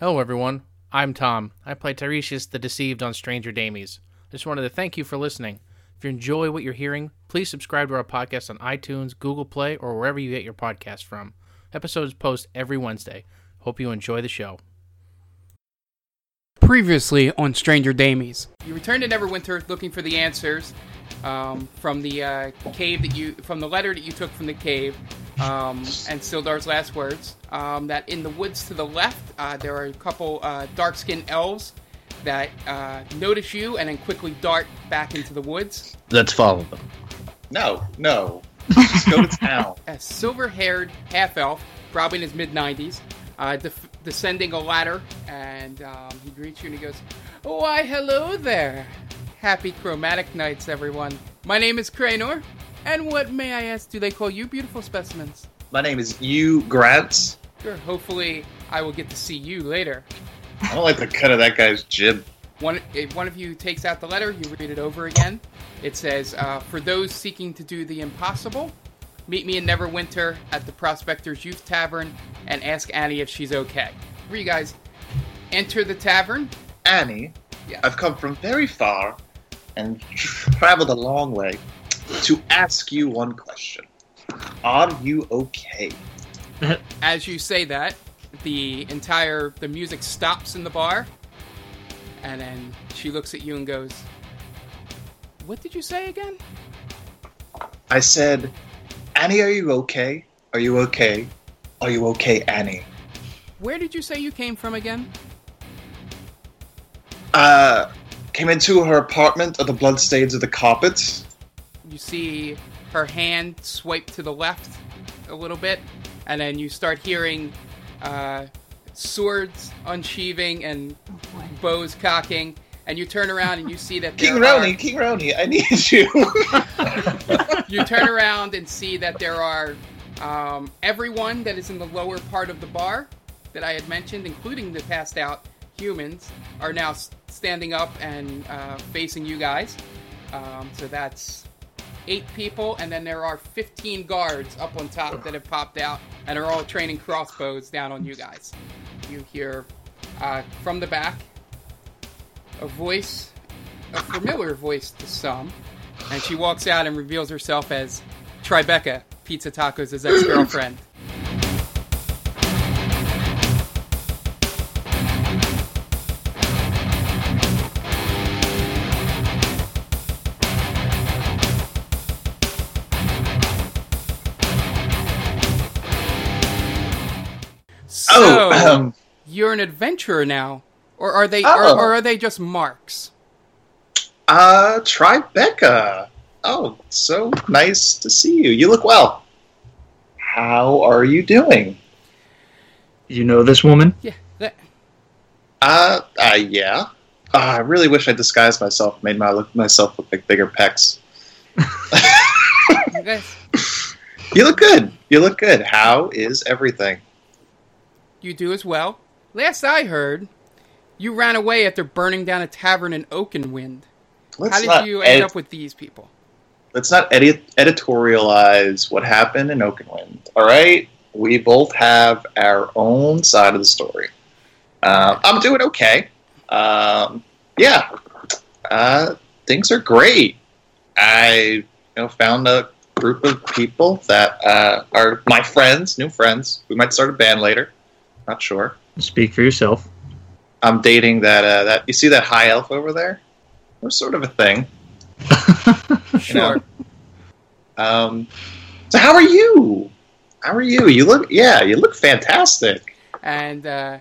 Hello, everyone. I'm Tom. I play Tiresias the Deceived on Stranger Damies. I just wanted to thank you for listening. If you enjoy what you're hearing, please subscribe to our podcast on iTunes, Google Play, or wherever you get your podcast from. Episodes post every Wednesday. Hope you enjoy the show. Previously on Stranger Damies. You return to Neverwinter looking for the answers um, from the uh, cave that you, from the letter that you took from the cave, um, and Sildar's last words. Um, that in the woods to the left, uh, there are a couple uh, dark-skinned elves that uh, notice you and then quickly dart back into the woods. Let's follow them. No, no. Just go to town. A silver-haired half-elf, probably in his mid-90s, uh, def- descending a ladder, and um, he greets you and he goes, "Why, hello there! Happy chromatic nights, everyone. My name is Cranor, and what may I ask? Do they call you beautiful specimens? My name is Hugh Grant. Sure. Hopefully, I will get to see you later." I don't like the cut of that guy's jib. One, if one of you takes out the letter, you read it over again. It says, uh, "For those seeking to do the impossible, meet me in Neverwinter at the Prospector's Youth Tavern and ask Annie if she's okay." Where you guys enter the tavern. Annie, Yeah. I've come from very far and traveled a long way to ask you one question. Are you okay? As you say that, the entire the music stops in the bar, and then she looks at you and goes, "What did you say again?" I said, Annie, are you okay? Are you okay? Are you okay, Annie? Where did you say you came from again? Uh, came into her apartment of the bloodstains of the carpet. You see her hand swipe to the left a little bit, and then you start hearing uh, swords unsheathing and bows cocking, and you turn around and you see that King there are- King Roni, I need you. you turn around and see that there are um, everyone that is in the lower part of the bar that I had mentioned, including the passed out humans, are now standing up and uh, facing you guys. Um, so that's eight people, and then there are 15 guards up on top that have popped out and are all training crossbows down on you guys. You hear uh, from the back a voice, a familiar voice to some, and she walks out and reveals herself as Tribeca, Pizza Tacos' ex girlfriend. So, oh, um, you're an adventurer now, or are they, Oh. or, or are they just marks? uh, Tribeca. Oh, so nice to see you. You look well. How are you doing? You know this woman? Yeah, that, Uh, uh yeah. Uh, I really wish I disguised myself, made my look myself look like bigger pecs. You look good. You look good. How is everything? You do as well. Last I heard, you ran away after burning down a tavern in Oakenwind. Let's How did you end ed- up with these people? let's not edit- editorialize what happened in Oakenwind. All right, we both have our own side of the story. Um, I'm doing okay. Um, yeah, uh, things are great. I you know found a group of people that uh, are my friends, new friends. We might start a band later. Not sure. Speak for yourself. I'm dating that uh, that you see that high elf over there. We're sort of a thing. Sure. know. Um, so how are you? How are you? You look yeah, you look fantastic. And uh,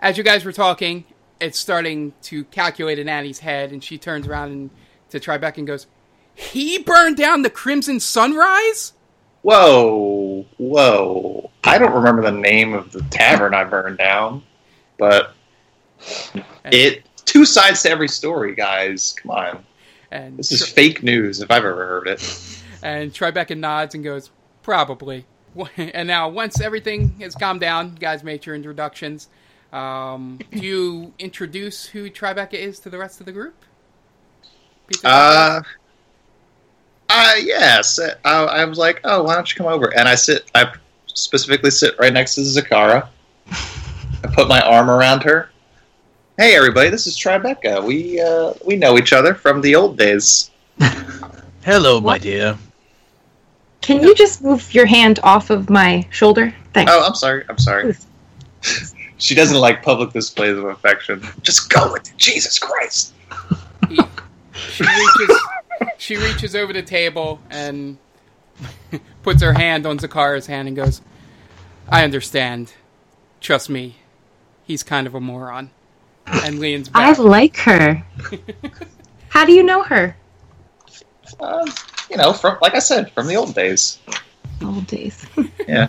as you guys were talking, it's starting to calculate in Annie's head, and she turns around and to Tribeca and goes, "He burned down the Crimson Sunrise." Whoa, whoa! I don't remember the name of the tavern I burned down, but it two sides to every story, guys. Come on, And this is Tri- fake news if I've ever heard it. and Tribeca nods and goes, "Probably." And now, once everything has calmed down, guys made your introductions. Um, do you introduce who Tribeca is to the rest of the group? Pizza Uh, uh, yes. I, I was like, oh, why don't you come over? And I sit, I specifically sit right next to Zakara. I put my arm around her. Hey, everybody! This is Tribeca. We uh, we know each other from the old days. Hello, my dear. Can you just move your hand off of my shoulder? Thanks. Oh, I'm sorry. I'm sorry. she doesn't like public displays of affection. Just go with it. Jesus Christ. She reaches she reaches over the table and puts her hand on Zakara's hand and goes, "I understand. Trust me, he's kind of a moron." And leans back. I like her. How do you know her? Uh, you know, from like I said, from the old days. Old days. Yeah.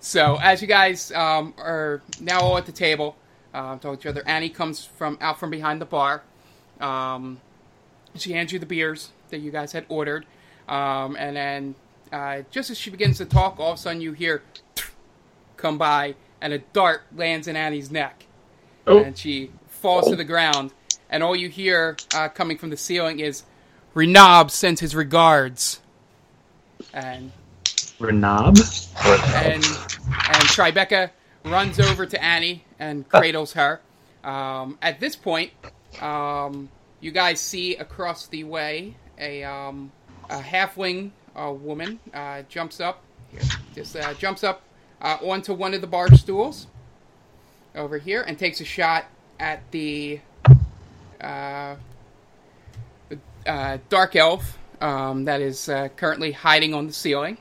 So as you guys um, are now all at the table, uh, talking to each other, Annie comes from out from behind the bar. Um, she hands you the beers that you guys had ordered, um, and then uh, just as she begins to talk, all of a sudden you hear come by, and a dart lands in Annie's neck, Oh. and she falls to the ground. And all you hear uh, coming from the ceiling is, "Renab sends his regards," and Renab? and and Tribeca runs over to Annie and cradles her. Um, at this point, um, you guys see across the way a um, a halfling uh, woman uh, jumps up, here, just uh, jumps up uh, onto one of the bar stools over here and takes a shot at the uh, the uh, dark elf um, that is uh, currently hiding on the ceiling.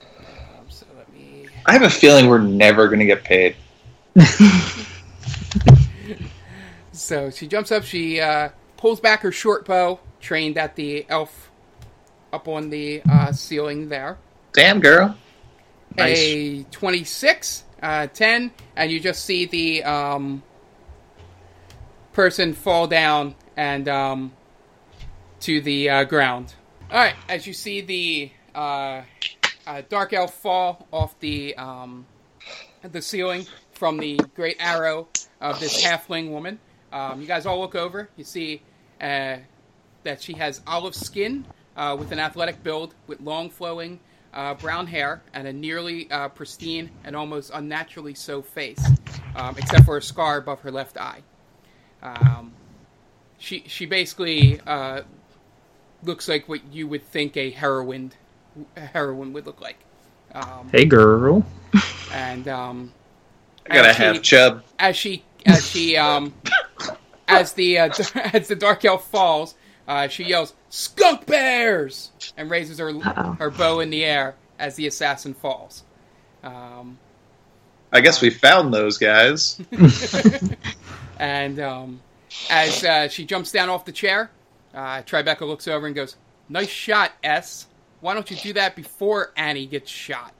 Um, so let me. I have a feeling we're never going to get paid. So she jumps up. She uh, pulls back her short bow, trained at the elf up on the uh, ceiling there. Damn, girl. Nice. A 26, uh, 10, and you just see the um, person fall down and um, to the uh, ground. All right, as you see the uh, uh, dark elf fall off the um, the ceiling from the great arrow of this halfling woman. Um, you guys all look over. You see uh, that she has olive skin uh, with an athletic build, with long flowing uh, brown hair and a nearly uh, pristine and almost unnaturally so face, um, except for a scar above her left eye. Um, she she basically uh, looks like what you would think a heroine a heroine would look like. Um, Hey, girl. and um, I got a half she- have as she as she um as the uh, as the dark elf falls, uh, she yells "skunk bears" and raises her Uh-oh. her bow in the air as the assassin falls. Um, I guess we found those guys. and um, as uh, she jumps down off the chair, uh, Tribeca looks over and goes, "Nice shot, S. Why don't you do that before Annie gets shot?"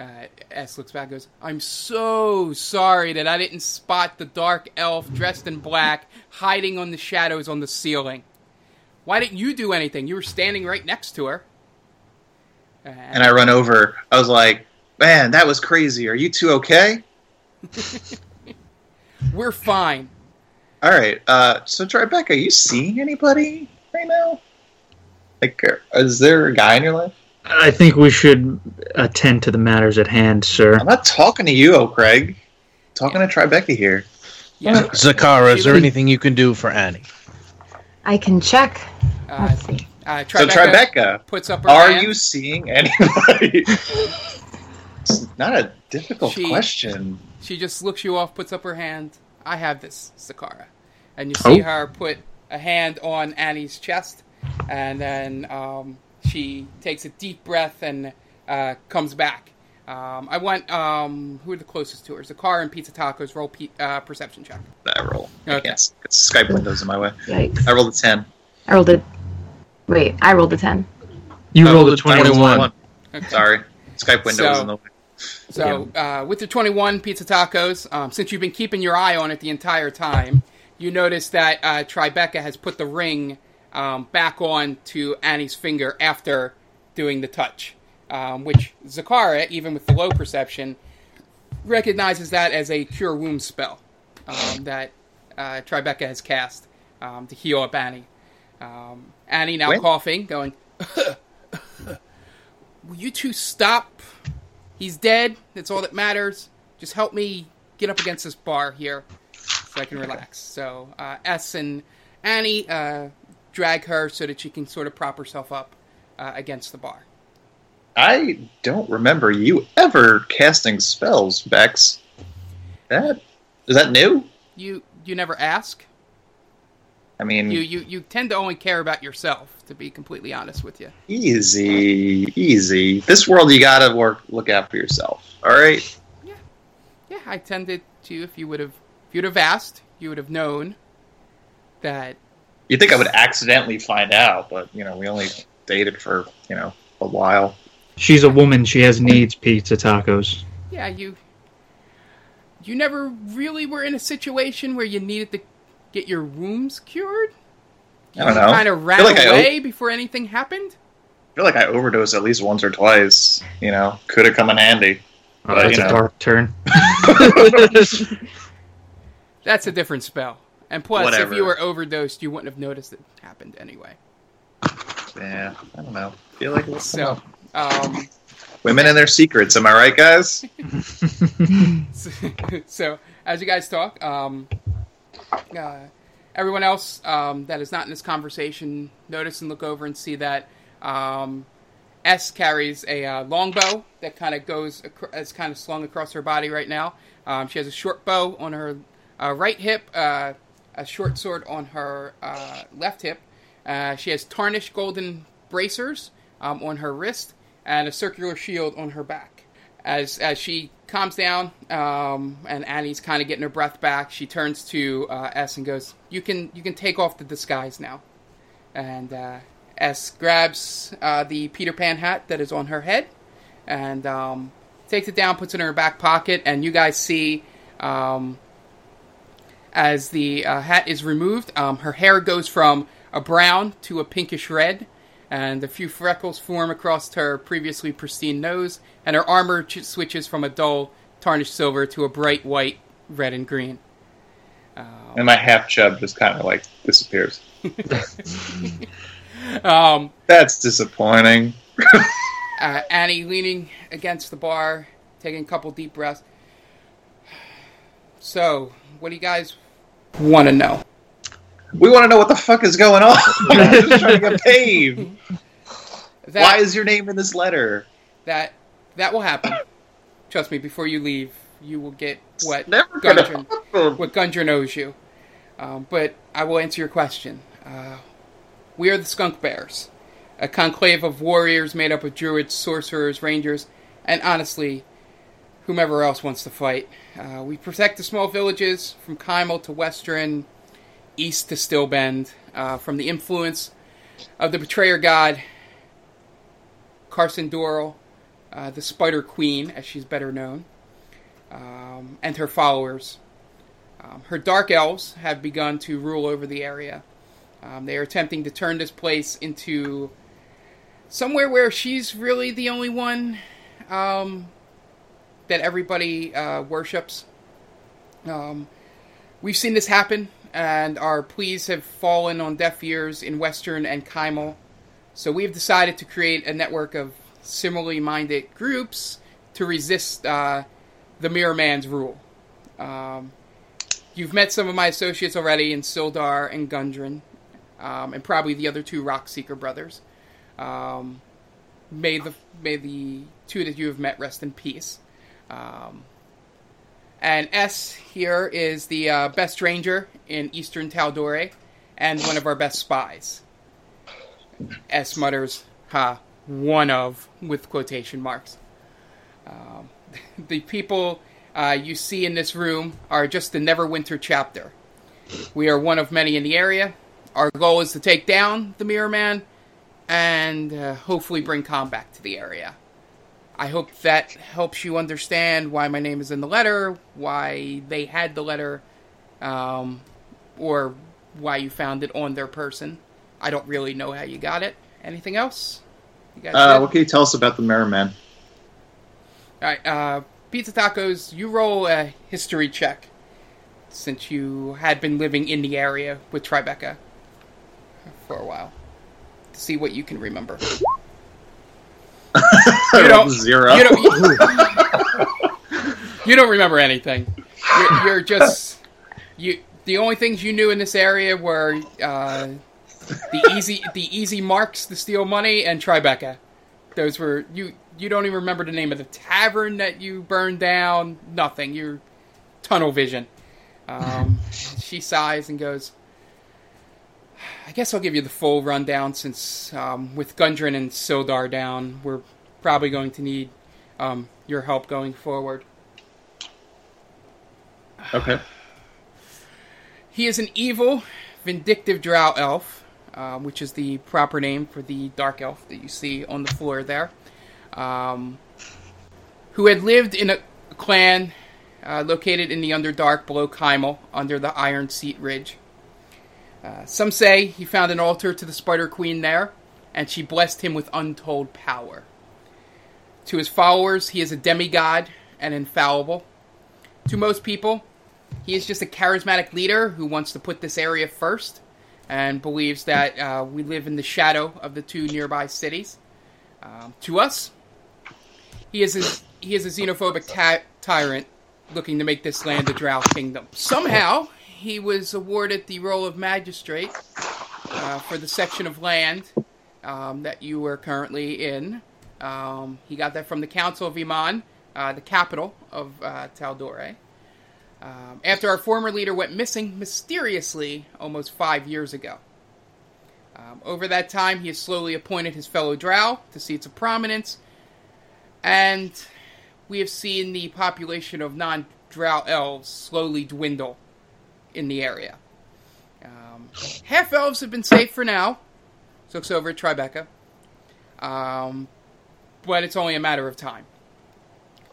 Uh, S looks back and goes, I'm so sorry that I didn't spot the dark elf dressed in black hiding on the shadows on the ceiling. Why didn't you do anything? You were standing right next to her. Uh, And I run over. I was like, man, that was crazy. Are you two okay? we're fine. All right. Uh, so, Tribeca, are you seeing anybody right now? Like, is there a guy in your life? I think we should attend to the matters at hand, sir. I'm not talking to you, oh Craig. I'm talking to Tribeca here. Yeah. Zakara, is there anything you can do for Annie? I can check. Uh, Let's see. uh, So, Tribeca Tribeca, puts up her are hand. you seeing anybody? it's not a difficult She- question. She just looks you off, puts up her hand. I have this, Sakara. And you see Oh. her put a hand on Annie's chest, and then um, she takes a deep breath and uh, comes back. Um, I want um, who are the closest to her? Zakara and Pizza Tacos. Roll pe- uh, perception check. I roll. I Okay. can't. It's Skype windows in my way. Yikes. I rolled a 10. I rolled a. Wait, I rolled a 10. You I rolled a 21. 21. Okay. Sorry. Skype window was So- in the way. So, uh, with the 21 pizza tacos, um, since you've been keeping your eye on it the entire time, you notice that uh, Tribeca has put the ring um, back on to Annie's finger after doing the touch, um, which Zakara, even with the low perception, recognizes that as a cure wound spell um, that uh, Tribeca has cast um, to heal up Annie. Um, Annie now When- coughing, going, Will you two stop? He's dead. That's all that matters. just help me get up against this bar here so I can relax. So uh, S and Annie uh, drag her so that she can sort of prop herself up uh, against the bar. I don't remember you ever casting spells, Bex. That is that new? You you never ask. I mean, You you you tend to only care about yourself. To be completely honest with you. easy, easy. This world, you gotta work, look out for yourself. All right. Yeah, yeah. I tended to. If you would have if you'd have asked, you would have known that You think I would accidentally find out, but you know, we only dated for you know a while. She's a woman. She has needs. Pizza tacos. yeah you you never really were in a situation where you needed to get your wounds cured. I don't know. Kind of ran like I away before anything happened. I feel like I overdosed at least once or twice. You know, could have come in handy. Oh, But, that's you a know. dark turn. That's a different spell. And plus, Whatever. if you were overdosed, you wouldn't have noticed it happened anyway. Yeah, I don't know. feel like it was So, um, women and their secrets. Am I right, guys? so as you guys talk, um, uh, everyone else um, that is not in this conversation, notice and look over and see that um, S carries a uh, longbow that kind of goes, acro- is kind of slung across her body right now. Um, she has a short bow on her uh, right hip, uh, a short sword on her uh, left hip. Uh, she has tarnished golden bracers um, on her wrist and a circular shield on her back. As as she calms down um, and Annie's kind of getting her breath back, she turns to uh, S and goes, "You can you can take off the disguise now." And uh, S grabs uh, the Peter Pan hat that is on her head and um, takes it down, puts it in her back pocket, and you guys see um, as the uh, hat is removed, um, her hair goes from a brown to a pinkish red, and a few freckles form across her previously pristine nose, and her armor ch- switches from a dull tarnished silver to a bright white, red, and green. And my half chub just kind of like disappears. Um, That's disappointing. uh, Annie leaning against the bar, taking a couple deep breaths. So, what do you guys want to know? We want to know what the fuck is going on. I'm just trying to get paid. That, Why is your name in this letter? that that will happen? Trust me. Before you leave, you will get what Never Gundren happen. what Gundren owes you. Um, but I will answer your question. Uh, we are the Skunk Bears, a conclave of warriors made up of druids, sorcerers, rangers, and honestly, whomever else wants to fight. Uh, we protect the small villages from Kymal to Westruun, east to Stilben, uh, from the influence of the betrayer god Carson Doral, uh, the Spider Queen, as she's better known, um, and her followers. Um, her dark elves have begun to rule over the area. Um, they are attempting to turn this place into somewhere where she's really the only one um, that everybody uh, worships. Um, we've seen this happen, and our pleas have fallen on deaf ears in Westruun and Kymal. So we've decided to create a network of similarly minded groups to resist uh, the Mirror Man's rule. Um, you've met some of my associates already in Sildar and Gundren, um, and probably the other two Rockseeker brothers. Um, may the may the two that you have met rest in peace. Um, and S here is the uh, best ranger in Eastern Tal'Dorei, and one of our best spies. S mutters, "Ha, one of," with quotation marks. Um, the people uh, you see in this room are just the Neverwinter chapter. We are one of many in the area. Our goal is to take down the Mirror Man and uh, hopefully bring calm back to the area. I hope that helps you understand why my name is in the letter, why they had the letter, um, or why you found it on their person. I don't really know how you got it. Anything else? Uh, what can you tell us about the Mirror Man? All right, uh, Pizza Tacos, you roll a history check since you had been living in the area with Tribeca for a while to see what you can remember. You don't- Zero. You don't, you, don't remember anything. You're, you're just you. The only things you knew in this area were uh, the easy the easy marks, the steal money, and Tribeca. Those were you. You don't even remember the name of the tavern that you burned down. Nothing. You're tunnel vision. Um, she sighs and goes. I guess I'll give you the full rundown since um, with Gundren and Sildar down, we're probably going to need um, your help going forward. Okay. He is an evil, vindictive drow elf, uh, which is the proper name for the dark elf that you see on the floor there, um, who had lived in a clan uh, located in the Underdark below Kymal, under the Iron Seat Ridge. Uh, some say he found an altar to the Spider Queen there, and she blessed him with untold power. To his followers, he is a demigod and infallible. To most people, he is just a charismatic leader who wants to put this area first and believes that uh, we live in the shadow of the two nearby cities. Um, to us, he is a, he is a xenophobic tyrant looking to make this land a drow kingdom. Somehow, he was awarded the role of magistrate uh, for the section of land um, that you are currently in. Um, he got that from the Council of Emon, uh, the capital of uh, Tal'Dorei. Um, after our former leader went missing mysteriously almost five years ago. Um, over that time, he has slowly appointed his fellow drow to seats of prominence, and we have seen the population of non drow elves slowly dwindle in the area. Um, half elves have been safe for now. Looks over at Tribeca. Um, but it's only a matter of time.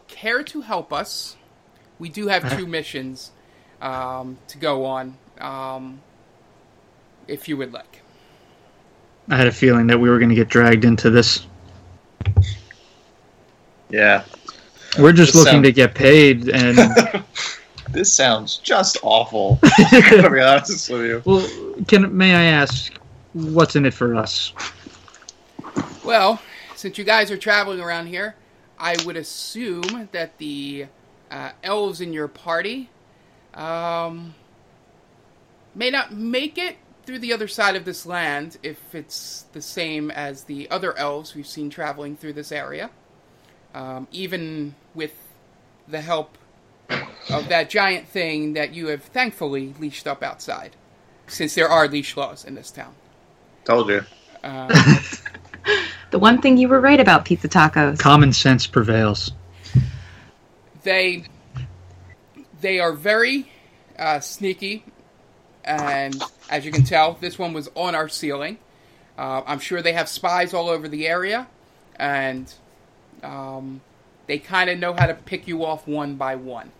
Care to help us? We do have two missions um, to go on, um, if you would like. I had a feeling that we were going to get dragged into this. Yeah. We're just This looking sound- to get paid, and This sounds just awful. to be honest with you. well, can may I ask, what's in it for us? Well, since you guys are traveling around here, I would assume that the uh, elves in your party um, may not make it through the other side of this land if it's the same as the other elves we've seen traveling through this area. Um, even with the help of that giant thing that you have thankfully leashed up outside, since there are leash laws in this town. Told you. Um, The one thing you were right about pizza tacos. Common sense prevails. they they are very uh, sneaky, and as you can tell, this one was on our ceiling. Uh, I'm sure they have spies all over the area, and um, they kind of know how to pick you off one by one.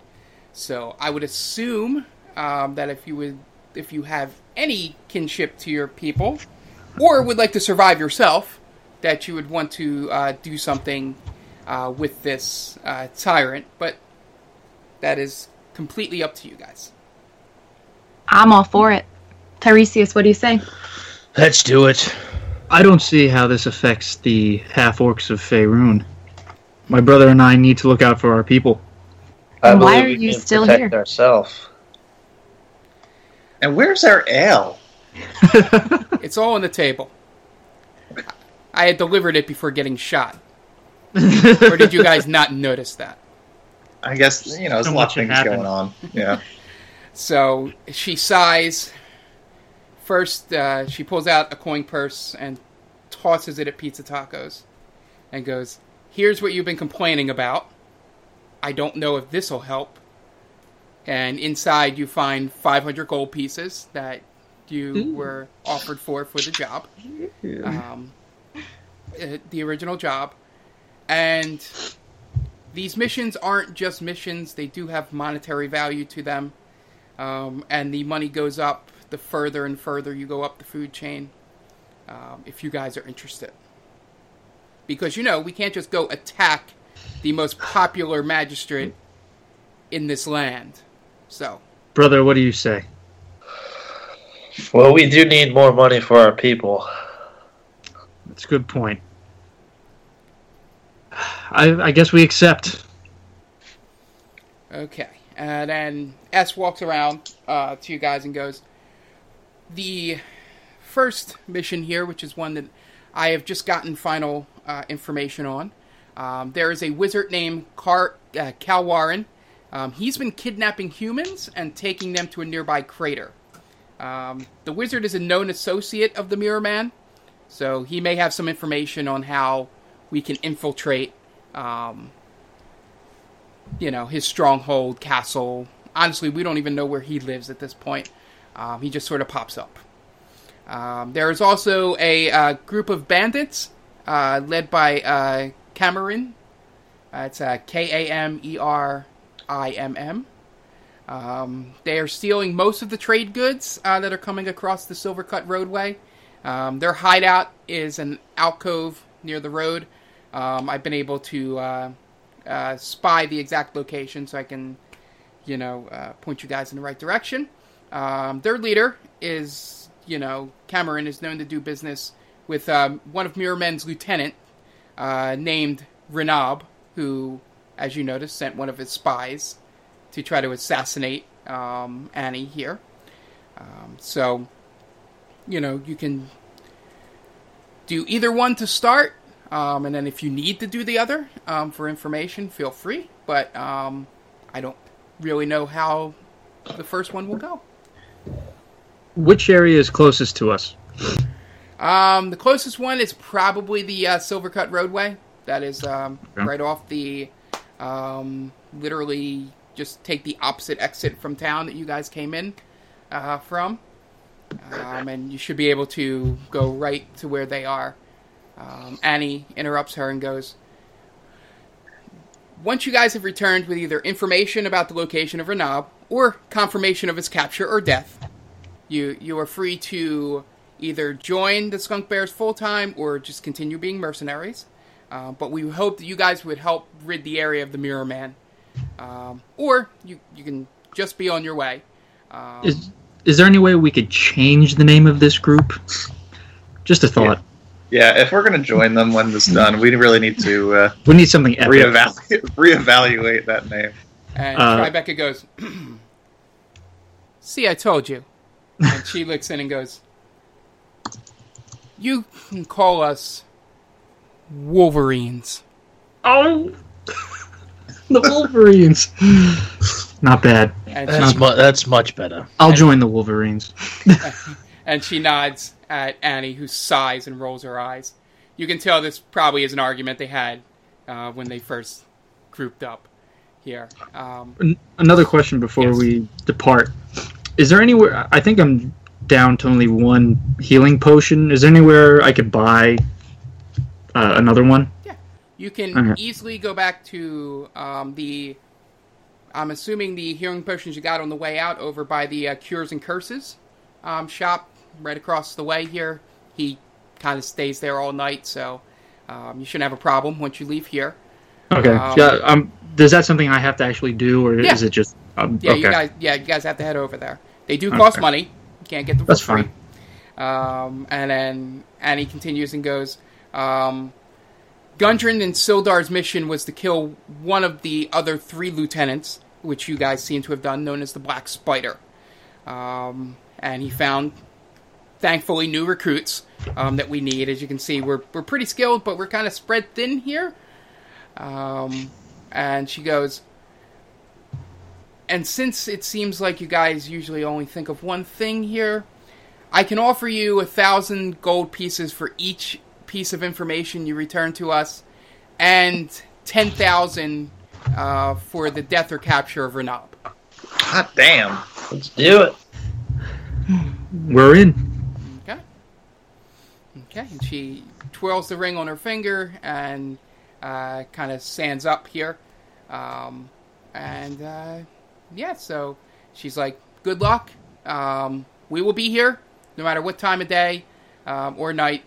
So I would assume um, that if you would, if you have any kinship to your people, or would like to survive yourself, that you would want to uh, do something uh, with this uh, tyrant. But that is completely up to you guys. I'm all for it. Tiresias, what do you say? Let's do it. I don't see how this affects the half orcs of Faerun. My brother and I need to look out for our people. I And why are we you can still protect here? ourselves. And where's our ale? It's all on the table. I had delivered it before getting shot. or did you guys not notice that? I guess you know, there's So a lot of things happened. going on. Yeah. So she sighs. First, uh, she pulls out a coin purse and tosses it at Pizza Tacos and goes, Here's what you've been complaining about. I don't know if this will help. And inside, you find 500 gold pieces that you were offered for for the job. Um, uh, the original job. And these missions aren't just missions, they do have monetary value to them um, and the money goes up the further and further you go up the food chain. Um, if you guys are interested, because you know we can't just go attack the most popular magistrate in this land. So Brother, what do you say? Well, we do need more money for our people. That's a good point. I, I guess we accept. Okay. And then S walks around uh, to you guys and goes, The first mission here, which is one that I have just gotten final uh, information on, um, there is a wizard named Car- uh. Um, he's been kidnapping humans and taking them to a nearby crater. Um, the wizard is a known associate of the Mirror Man, so he may have some information on how we can infiltrate um, you know, his stronghold, castle. Honestly, we don't even know where he lives at this point. Um, he just sort of pops up. Um, there is also a uh, group of bandits uh, led by uh, Cameron. Uh, it's uh, K A M E R I M M. Um, they are stealing most of the trade goods uh, that are coming across the Silvercut roadway. Um, their hideout is an alcove near the road. Um, I've been able to uh, uh, spy the exact location so I can, you know, uh, point you guys in the right direction. Um, their leader is, you know, Cameron is known to do business with um, one of Mirrormen's lieutenant uh, named Renab, who, as you notice, sent one of his spies to try to assassinate um, Annie here. Um, so, you know, you can do either one to start, um, and then if you need to do the other um, for information, feel free. But um, I don't really know how the first one will go. Which area is closest to us? Um, the closest one is probably the uh, Silvercut Roadway. That is um, Okay. right off the, um, literally just take the opposite exit from town that you guys came in uh, from, um, and you should be able to go right to where they are. Um, Annie interrupts her and goes, Once you guys have returned with either information about the location of Renab or confirmation of his capture or death, you you are free to either join the Skunk Bears full time or just continue being mercenaries. Uh, but we hope that you guys would help rid the area of the Mirror Man, um, or you you can just be on your way. Um, Is is there any way we could change the name of this group? Just a thought. Yeah, if we're gonna join them when this is done, we really need to uh, We need something epic. reevaluate reevaluate that name. And Uh, Tribeca goes, See, I told you. And she looks in and goes, You can call us Wolverines. Oh, the Wolverines. Not bad. And That's she, mu- that's much better. I'll join the Wolverines. and she nods at Annie, who sighs and rolls her eyes. You can tell this probably is an argument they had uh, when they first grouped up here. Um, An- Another question before Yes. we depart. Is there anywhere? I think I'm down to only one healing potion. Is there anywhere I could buy uh, another one? Yeah, you can Okay. easily go back to um, the. I'm assuming the healing potions you got on the way out over by the uh, Cures and Curses um, shop right across the way here. He kind of stays there all night, so um, you shouldn't have a problem once you leave here. Okay. Um, yeah. Um. Does that something I have to actually do, or Yeah. is it just? Um, Yeah, okay. you guys. Yeah, you guys have to head over there. They do cost Okay. money. Can't get them for That's free. fine. Um, and then Annie continues and goes, um, Gundren and Sildar's mission was to kill one of the other three lieutenants, which you guys seem to have done, known as the Black Spider. Um, and he found, thankfully, new recruits um, that we need. As you can see, we're, we're pretty skilled, but we're kind of spread thin here. Um, and she goes, and since it seems like you guys usually only think of one thing here, I can offer you a thousand gold pieces for each piece of information you return to us, and ten thousand uh, for the death or capture of Renab. God damn. Let's do it. We're in. Okay. Okay. And she twirls the ring on her finger and uh, kind of stands up here, um, and uh, yeah. So she's like, "Good luck. Um, we will be here, no matter what time of day um, or night.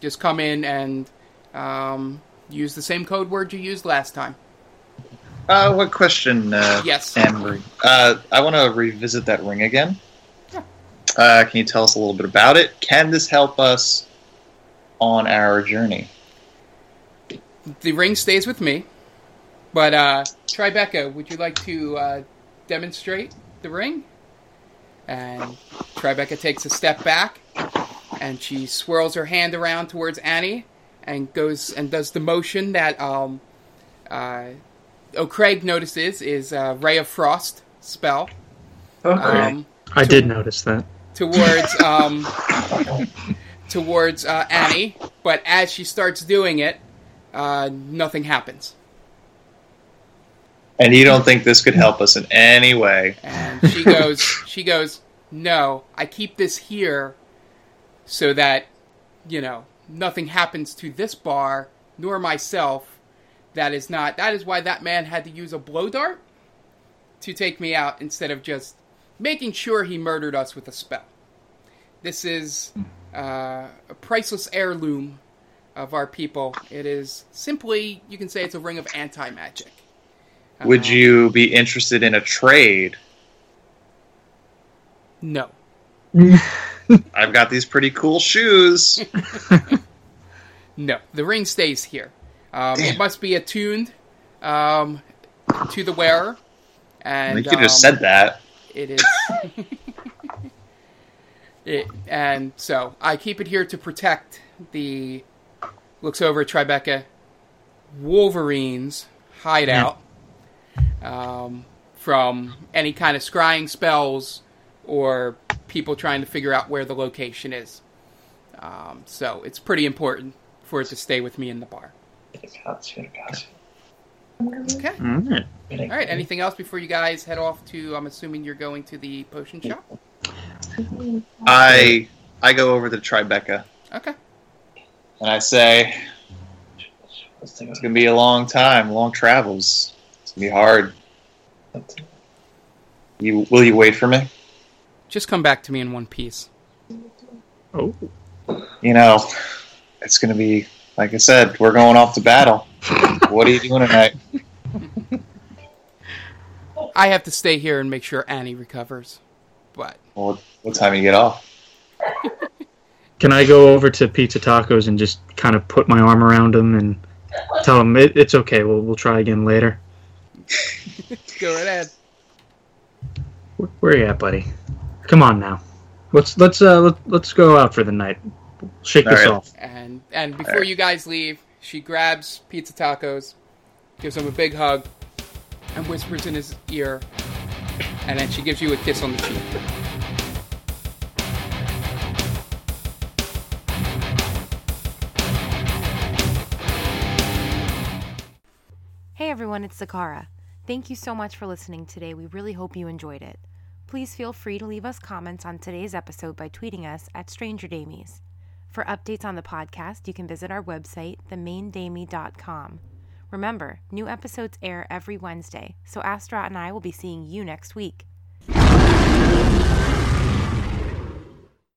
Just come in and um, use the same code word you used last time." Uh, what question? Uh, Yes. Anne-Marie? Uh, I want to revisit that ring again. Yeah. Uh, can you tell us a little bit about it? Can this help us on our journey? The ring stays with me. But uh, Tribeca, would you like to uh, demonstrate the ring? And Tribeca takes a step back, and she swirls her hand around towards Annie, and goes and does the motion that um, uh, O'Craig notices is uh, Ray of Frost spell. Okay. Um, I did notice that. towards um, towards uh, Annie, but as she starts doing it, uh, nothing happens, And you don't think this could help us in any way? and she goes, she goes, no, I keep this here so that you know nothing happens to this bar nor myself. That is not. That is why that man had to use a blow dart to take me out instead of just making sure he murdered us with a spell. This is uh, a priceless heirloom of our people. It is simply, you can say, it's a ring of anti magic. Would you be interested in a trade? No. I've got these pretty cool shoes. No, the ring stays here. Um, it must be attuned um, to the wearer, and you could have um, said that. it is. it, and so I keep it here to protect the. Looks over at Tribeca, Wolverine's hideout um, from any kind of scrying spells or people trying to figure out where the location is. Um, so it's pretty important for it to stay with me in the bar. Okay. All right. All right. Anything else before you guys head off to? I'm assuming you're going to the potion shop. I I go over to Tribeca Okay. and I say, "It's gonna be a long time, long travels. It's gonna be hard. You will you wait for me? Just come back to me in one piece. Oh, You know, it's gonna be like I said. We're going off to battle. what are you doing tonight? I have to stay here and make sure Annie recovers. But Well, what time you get off? can I go over to Pizza Tacos and just kind of put my arm around him and tell him it, it's okay. We'll we'll try again later. Go right ahead. Where, where you at, buddy? Come on now. Let's let's uh let, let's go out for the night. Shake All this right. off. And and before you guys leave, she grabs pizza tacos, gives him a big hug, and whispers in his ear, and then she gives you a kiss on the cheek. Everyone, it's Zakara. Thank you so much for listening today. We really hope you enjoyed it. Please feel free to leave us comments on today's episode by tweeting us at Stranger Damies. For updates on the podcast, you can visit our website, themaindamie.com. Remember, new episodes air every Wednesday, so Astra and I will be seeing you next week.